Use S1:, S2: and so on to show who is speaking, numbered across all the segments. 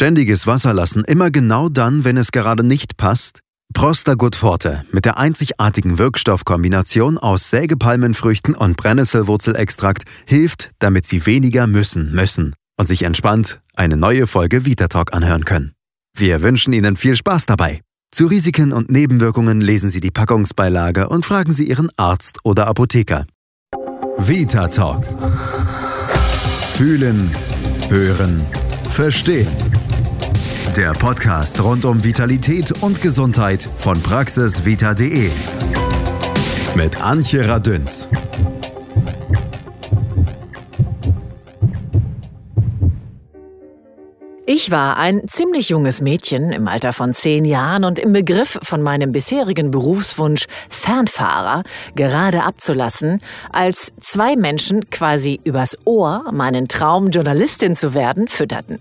S1: Ständiges Wasserlassen immer genau dann, wenn es gerade nicht passt? Prostagut Forte mit der einzigartigen Wirkstoffkombination aus Sägepalmenfrüchten und Brennnesselwurzelextrakt hilft, damit Sie weniger müssen müssen und sich entspannt eine neue Folge Vitatalk anhören können. Wir wünschen Ihnen viel Spaß dabei. Zu Risiken und Nebenwirkungen lesen Sie die Packungsbeilage und fragen Sie Ihren Arzt oder Apotheker. Vitatalk. Fühlen, hören, verstehen. Der Podcast rund um Vitalität und Gesundheit von praxisvita.de. Mit Antje Radünz.
S2: Ich war ein ziemlich junges Mädchen im Alter von zehn Jahren und im Begriff von meinem bisherigen Berufswunsch Fernfahrer gerade abzulassen, als zwei Menschen quasi übers Ohr meinen Traum Journalistin zu werden fütterten.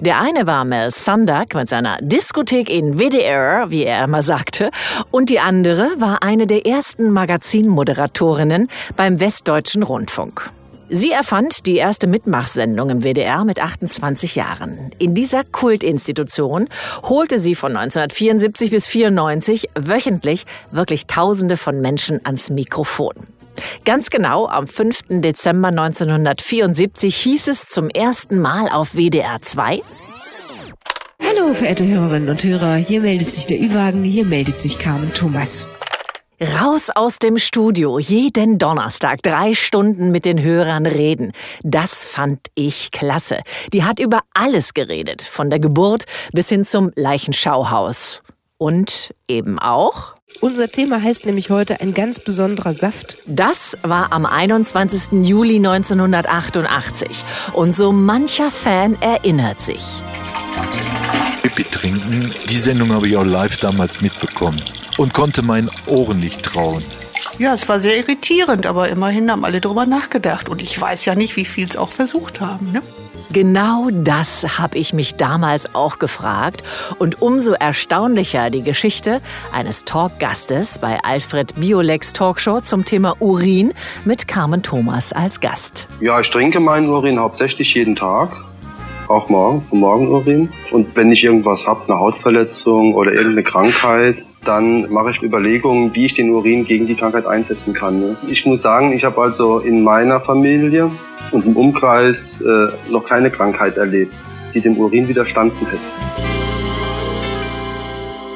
S2: Der eine war Mel Sundak mit seiner Diskothek in WDR, wie er immer sagte, und die andere war eine der ersten Magazinmoderatorinnen beim Westdeutschen Rundfunk. Sie erfand die erste Mitmachsendung im WDR mit 28 Jahren. In dieser Kultinstitution holte sie von 1974 bis 94 wöchentlich wirklich Tausende von Menschen ans Mikrofon. Ganz genau am 5. Dezember 1974 hieß es zum ersten Mal auf WDR 2.
S3: Hallo, verehrte Hörerinnen und Hörer, hier meldet sich der Ü-Wagen, hier meldet sich Carmen Thomas.
S2: Raus aus dem Studio, jeden Donnerstag drei Stunden mit den Hörern reden. Das fand ich klasse. Die hat über alles geredet, von der Geburt bis hin zum Leichenschauhaus. Und eben auch.
S3: Unser Thema heißt nämlich heute ein ganz besonderer Saft.
S2: Das war am 21. Juli 1988. Und so mancher Fan erinnert sich.
S4: Pippi trinken, die Sendung habe ich auch live damals mitbekommen und konnte meinen Ohren nicht trauen.
S5: Ja, es war sehr irritierend, aber immerhin haben alle drüber nachgedacht. Und ich weiß ja nicht, wie viel es auch versucht haben. Ne?
S2: Genau das habe ich mich damals auch gefragt. Und umso erstaunlicher die Geschichte eines Talkgastes bei Alfred Biolex Talkshow zum Thema Urin mit Carmen Thomas als Gast.
S6: Ja, ich trinke meinen Urin hauptsächlich jeden Tag. Auch morgen, Morgenurin. Und wenn ich irgendwas habe, eine Hautverletzung oder irgendeine Krankheit, dann mache ich Überlegungen, wie ich den Urin gegen die Krankheit einsetzen kann. Ne? Ich muss sagen, ich habe also in meiner Familie und im Umkreis äh, noch keine Krankheit erlebt, die dem Urin widerstanden hätte.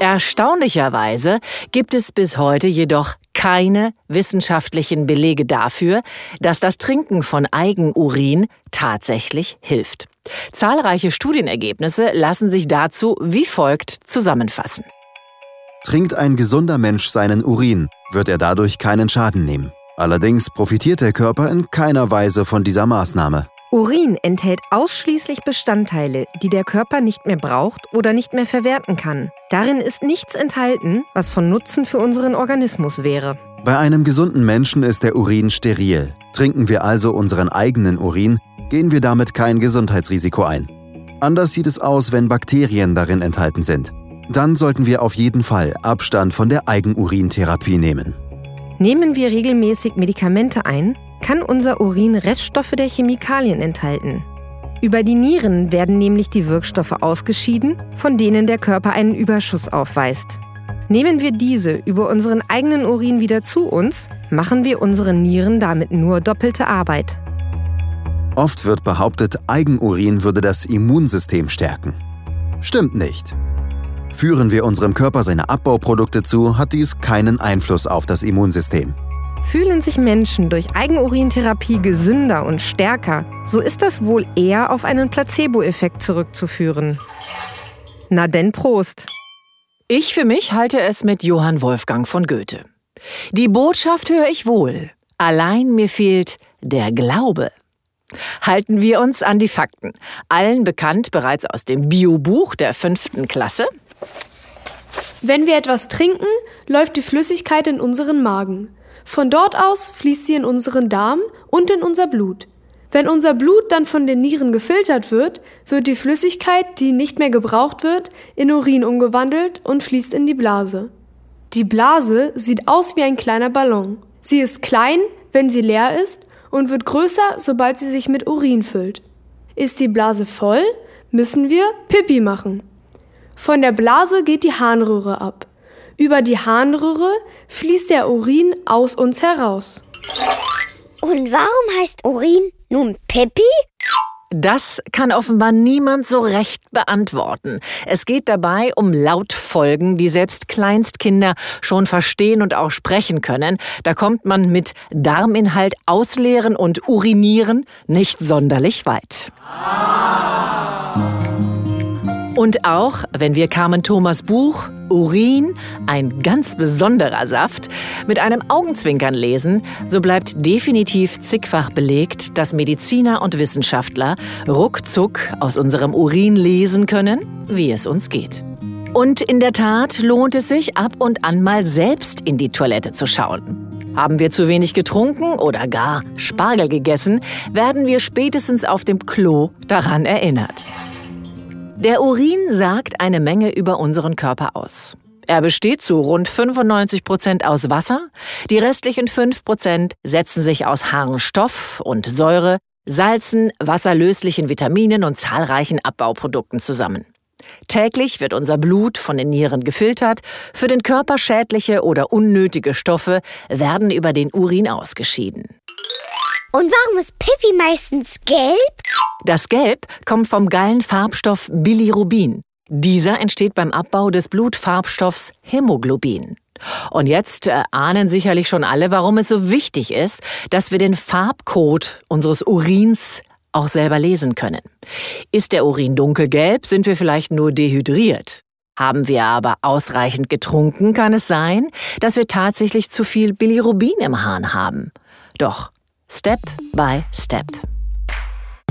S2: Erstaunlicherweise gibt es bis heute jedoch keine wissenschaftlichen Belege dafür, dass das Trinken von Eigenurin tatsächlich hilft. Zahlreiche Studienergebnisse lassen sich dazu wie folgt zusammenfassen.
S1: Trinkt ein gesunder Mensch seinen Urin, wird er dadurch keinen Schaden nehmen. Allerdings profitiert der Körper in keiner Weise von dieser Maßnahme.
S7: Urin enthält ausschließlich Bestandteile, die der Körper nicht mehr braucht oder nicht mehr verwerten kann. Darin ist nichts enthalten, was von Nutzen für unseren Organismus wäre.
S1: Bei einem gesunden Menschen ist der Urin steril. Trinken wir also unseren eigenen Urin, gehen wir damit kein Gesundheitsrisiko ein. Anders sieht es aus, wenn Bakterien darin enthalten sind. Dann sollten wir auf jeden Fall Abstand von der Eigenurintherapie nehmen.
S7: Nehmen wir regelmäßig Medikamente ein, kann unser Urin Reststoffe der Chemikalien enthalten. Über die Nieren werden nämlich die Wirkstoffe ausgeschieden, von denen der Körper einen Überschuss aufweist. Nehmen wir diese über unseren eigenen Urin wieder zu uns, machen wir unseren Nieren damit nur doppelte Arbeit.
S1: Oft wird behauptet, Eigenurin würde das Immunsystem stärken. Stimmt nicht. Führen wir unserem Körper seine Abbauprodukte zu, hat dies keinen Einfluss auf das Immunsystem.
S7: Fühlen sich Menschen durch Eigenurintherapie gesünder und stärker, so ist das wohl eher auf einen Placebo-Effekt zurückzuführen. Na denn Prost!
S2: Ich für mich halte es mit Johann Wolfgang von Goethe. Die Botschaft höre ich wohl, allein mir fehlt der Glaube. Halten wir uns an die Fakten. Allen bekannt bereits aus dem Biobuch der fünften Klasse.
S8: Wenn wir etwas trinken, läuft die Flüssigkeit in unseren Magen. Von dort aus fließt sie in unseren Darm und in unser Blut. Wenn unser Blut dann von den Nieren gefiltert wird, wird die Flüssigkeit, die nicht mehr gebraucht wird, in Urin umgewandelt und fließt in die Blase. Die Blase sieht aus wie ein kleiner Ballon. Sie ist klein, wenn sie leer ist, und wird größer, sobald sie sich mit Urin füllt. Ist die Blase voll, müssen wir Pipi machen. Von der Blase geht die Harnröhre ab. Über die Harnröhre fließt der Urin aus uns heraus.
S9: Und warum heißt Urin nun Pipi?
S2: Das kann offenbar niemand so recht beantworten. Es geht dabei um Lautfolgen, die selbst Kleinstkinder schon verstehen und auch sprechen können. Da kommt man mit Darminhalt ausleeren und urinieren nicht sonderlich weit. Und auch, wenn wir Carmen Thomas Buch Urin, ein ganz besonderer Saft, mit einem Augenzwinkern lesen, so bleibt definitiv zigfach belegt, dass Mediziner und Wissenschaftler ruckzuck aus unserem Urin lesen können, wie es uns geht. Und in der Tat lohnt es sich, ab und an mal selbst in die Toilette zu schauen. Haben wir zu wenig getrunken oder gar Spargel gegessen, werden wir spätestens auf dem Klo daran erinnert. Der Urin sagt eine Menge über unseren Körper aus. Er besteht zu rund 95 Prozent aus Wasser, die restlichen 5 Prozent setzen sich aus Harnstoff und Säure, Salzen, wasserlöslichen Vitaminen und zahlreichen Abbauprodukten zusammen. Täglich wird unser Blut von den Nieren gefiltert, für den Körper schädliche oder unnötige Stoffe werden über den Urin ausgeschieden.
S9: Und warum ist Pippi meistens gelb?
S2: Das Gelb kommt vom geilen Farbstoff Bilirubin. Dieser entsteht beim Abbau des Blutfarbstoffs Hämoglobin. Und jetzt äh, ahnen sicherlich schon alle, warum es so wichtig ist, dass wir den Farbcode unseres Urins auch selber lesen können. Ist der Urin dunkelgelb, sind wir vielleicht nur dehydriert. Haben wir aber ausreichend getrunken, kann es sein, dass wir tatsächlich zu viel Bilirubin im Hahn haben. Doch Step by Step.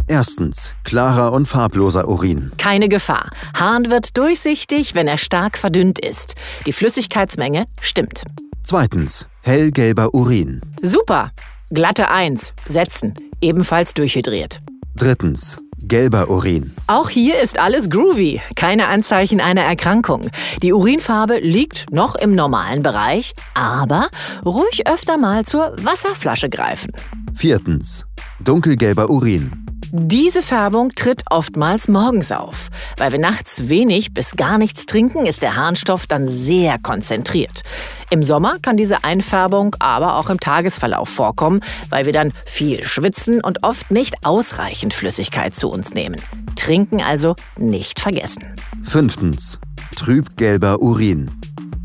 S1: Erstens. Klarer und farbloser Urin.
S2: Keine Gefahr. Hahn wird durchsichtig, wenn er stark verdünnt ist. Die Flüssigkeitsmenge stimmt.
S1: Zweitens. Hellgelber Urin.
S2: Super. Glatte 1. Setzen. Ebenfalls durchhydriert.
S1: Drittens. Gelber Urin.
S2: Auch hier ist alles groovy. Keine Anzeichen einer Erkrankung. Die Urinfarbe liegt noch im normalen Bereich, aber ruhig öfter mal zur Wasserflasche greifen.
S1: Viertens. Dunkelgelber Urin.
S2: Diese Färbung tritt oftmals morgens auf. Weil wir nachts wenig bis gar nichts trinken, ist der Harnstoff dann sehr konzentriert. Im Sommer kann diese Einfärbung aber auch im Tagesverlauf vorkommen, weil wir dann viel schwitzen und oft nicht ausreichend Flüssigkeit zu uns nehmen. Trinken also nicht vergessen.
S1: Fünftens. Trübgelber Urin.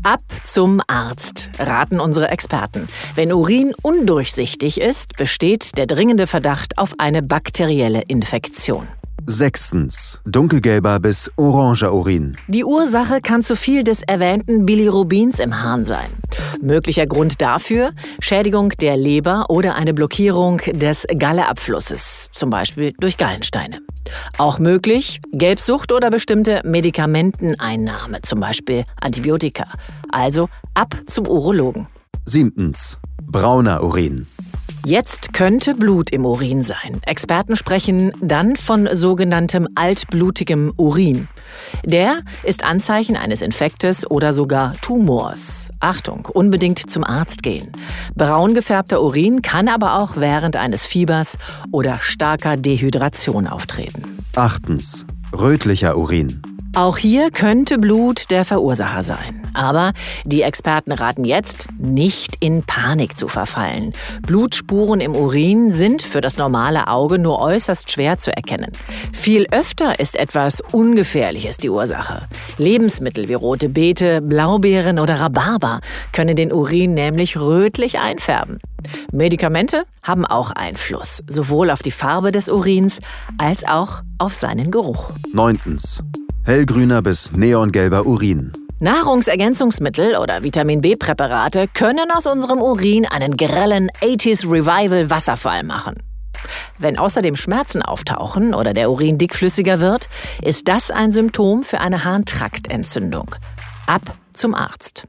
S2: Ab zum Arzt, raten unsere Experten. Wenn Urin undurchsichtig ist, besteht der dringende Verdacht auf eine bakterielle Infektion.
S1: Sechstens. Dunkelgelber bis oranger Urin.
S2: Die Ursache kann zu viel des erwähnten Bilirubins im Hahn sein. Möglicher Grund dafür Schädigung der Leber oder eine Blockierung des Galleabflusses, zum Beispiel durch Gallensteine. Auch möglich Gelbsucht oder bestimmte Medikamenteneinnahme, zum Beispiel Antibiotika. Also ab zum Urologen.
S1: Siebtens. Brauner Urin.
S2: Jetzt könnte Blut im Urin sein. Experten sprechen dann von sogenanntem altblutigem Urin. Der ist Anzeichen eines Infektes oder sogar Tumors. Achtung, unbedingt zum Arzt gehen. Braun gefärbter Urin kann aber auch während eines Fiebers oder starker Dehydration auftreten.
S1: Achtens. Rötlicher Urin.
S2: Auch hier könnte Blut der Verursacher sein. Aber die Experten raten jetzt, nicht in Panik zu verfallen. Blutspuren im Urin sind für das normale Auge nur äußerst schwer zu erkennen. Viel öfter ist etwas Ungefährliches die Ursache. Lebensmittel wie rote Beete, Blaubeeren oder Rhabarber können den Urin nämlich rötlich einfärben. Medikamente haben auch Einfluss, sowohl auf die Farbe des Urins als auch auf seinen Geruch.
S1: Neuntens. Hellgrüner bis neongelber Urin.
S2: Nahrungsergänzungsmittel oder Vitamin B-Präparate können aus unserem Urin einen grellen 80s Revival Wasserfall machen. Wenn außerdem Schmerzen auftauchen oder der Urin dickflüssiger wird, ist das ein Symptom für eine Harntraktentzündung. Ab zum Arzt.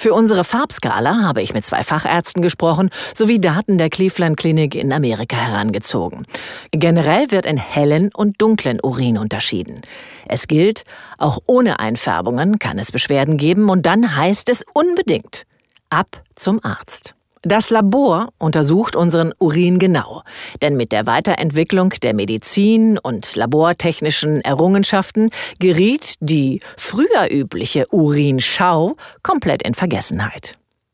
S2: Für unsere Farbskala habe ich mit zwei Fachärzten gesprochen sowie Daten der Cleveland Clinic in Amerika herangezogen. Generell wird in hellen und dunklen Urin unterschieden. Es gilt, auch ohne Einfärbungen kann es Beschwerden geben und dann heißt es unbedingt ab zum Arzt. Das Labor untersucht unseren Urin genau, denn mit der Weiterentwicklung der Medizin und labortechnischen Errungenschaften geriet die früher übliche Urinschau komplett in Vergessenheit.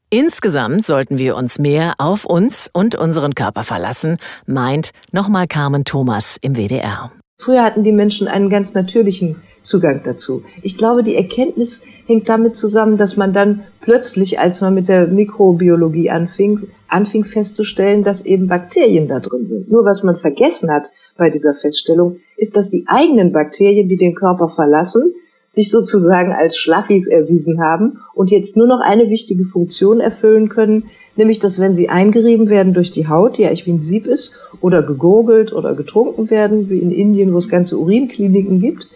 S2: Insgesamt sollten wir uns mehr auf uns und unseren Körper verlassen, meint nochmal Carmen Thomas im WDR.
S10: Früher hatten die Menschen einen ganz natürlichen Zugang dazu. Ich glaube, die Erkenntnis hängt damit zusammen, dass man dann plötzlich, als man mit der Mikrobiologie anfing, anfing festzustellen, dass eben Bakterien da drin sind. Nur was man vergessen hat bei dieser Feststellung, ist, dass die eigenen Bakterien, die den Körper verlassen, sich sozusagen als Schlaffis erwiesen haben und jetzt nur noch eine wichtige Funktion erfüllen können, nämlich dass wenn sie eingerieben werden durch die Haut, die ja wie ein Sieb ist, oder gegurgelt oder getrunken werden, wie in Indien, wo es ganze Urinkliniken gibt,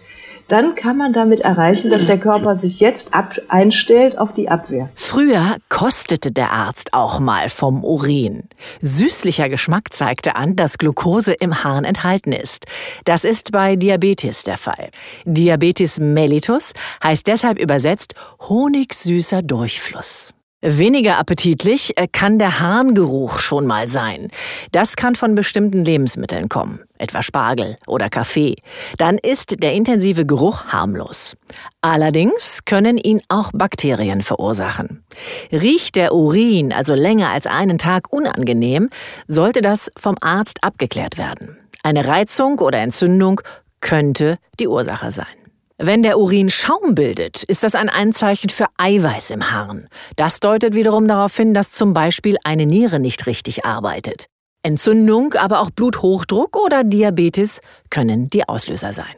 S10: dann kann man damit erreichen, dass der Körper sich jetzt ab einstellt auf die Abwehr.
S2: Früher kostete der Arzt auch mal vom Urin. Süßlicher Geschmack zeigte an, dass Glucose im Harn enthalten ist. Das ist bei Diabetes der Fall. Diabetes mellitus heißt deshalb übersetzt honigsüßer Durchfluss. Weniger appetitlich äh, kann der Harngeruch schon mal sein. Das kann von bestimmten Lebensmitteln kommen, etwa Spargel oder Kaffee. Dann ist der intensive Geruch harmlos. Allerdings können ihn auch Bakterien verursachen. Riecht der Urin also länger als einen Tag unangenehm, sollte das vom Arzt abgeklärt werden. Eine Reizung oder Entzündung könnte die Ursache sein. Wenn der Urin Schaum bildet, ist das ein Anzeichen für Eiweiß im Harn. Das deutet wiederum darauf hin, dass zum Beispiel eine Niere nicht richtig arbeitet. Entzündung, aber auch Bluthochdruck oder Diabetes können die Auslöser sein.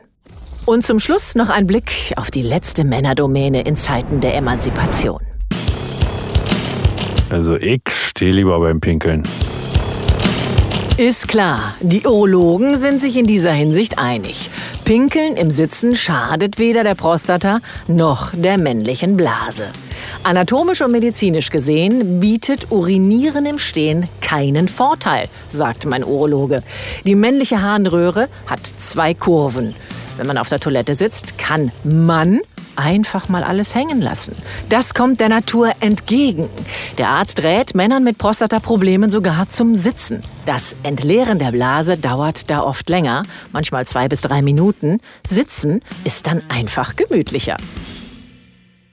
S2: Und zum Schluss noch ein Blick auf die letzte Männerdomäne in Zeiten der Emanzipation.
S4: Also ich stehe lieber beim Pinkeln.
S2: Ist klar, die Urologen sind sich in dieser Hinsicht einig. Pinkeln im Sitzen schadet weder der Prostata noch der männlichen Blase. Anatomisch und medizinisch gesehen bietet Urinieren im Stehen keinen Vorteil, sagt mein Urologe. Die männliche Harnröhre hat zwei Kurven. Wenn man auf der Toilette sitzt, kann man einfach mal alles hängen lassen. Das kommt der Natur entgegen. Der Arzt rät Männern mit Prostataproblemen sogar zum Sitzen. Das Entleeren der Blase dauert da oft länger, manchmal zwei bis drei Minuten. Sitzen ist dann einfach gemütlicher.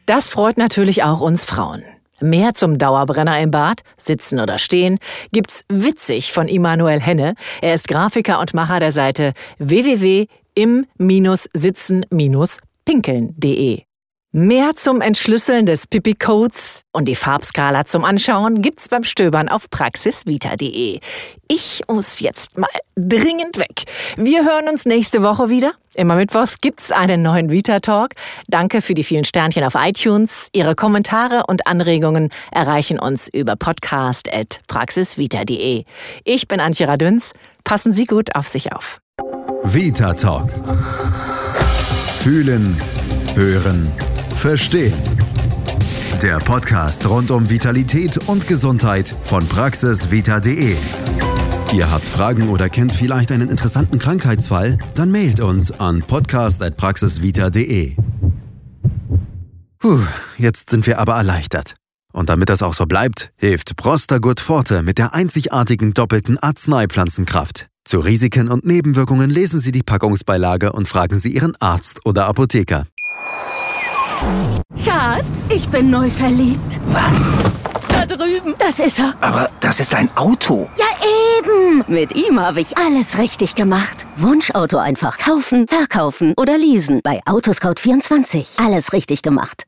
S2: Das freut natürlich auch uns Frauen. Mehr zum Dauerbrenner im Bad, sitzen oder stehen, gibt's witzig von Immanuel Henne. Er ist Grafiker und Macher der Seite www.im-sitzen-pinkeln.de. Mehr zum Entschlüsseln des Pipi-Codes und die Farbskala zum Anschauen gibt's beim Stöbern auf praxisvita.de. Ich muss jetzt mal dringend weg. Wir hören uns nächste Woche wieder. Immer Mittwochs gibt's einen neuen Vita-Talk. Danke für die vielen Sternchen auf iTunes. Ihre Kommentare und Anregungen erreichen uns über podcast.praxisvita.de. Ich bin Antje Radüns. Passen Sie gut auf sich auf.
S1: Vita Talk. Fühlen, hören, verstehen. Der Podcast rund um Vitalität und Gesundheit von praxisvita.de. Ihr habt Fragen oder kennt vielleicht einen interessanten Krankheitsfall? Dann mailt uns an podcast.praxisvita.de. Puh, jetzt sind wir aber erleichtert. Und damit das auch so bleibt, hilft Prostagut Forte mit der einzigartigen doppelten Arzneipflanzenkraft. Zu Risiken und Nebenwirkungen lesen Sie die Packungsbeilage und fragen Sie Ihren Arzt oder Apotheker.
S11: Schatz, ich bin neu verliebt.
S12: Was?
S11: Da drüben. Das ist er.
S12: Aber das ist ein Auto.
S11: Ja, eben. Mit ihm habe ich alles richtig gemacht. Wunschauto einfach kaufen, verkaufen oder leasen. Bei Autoscout24. Alles richtig gemacht.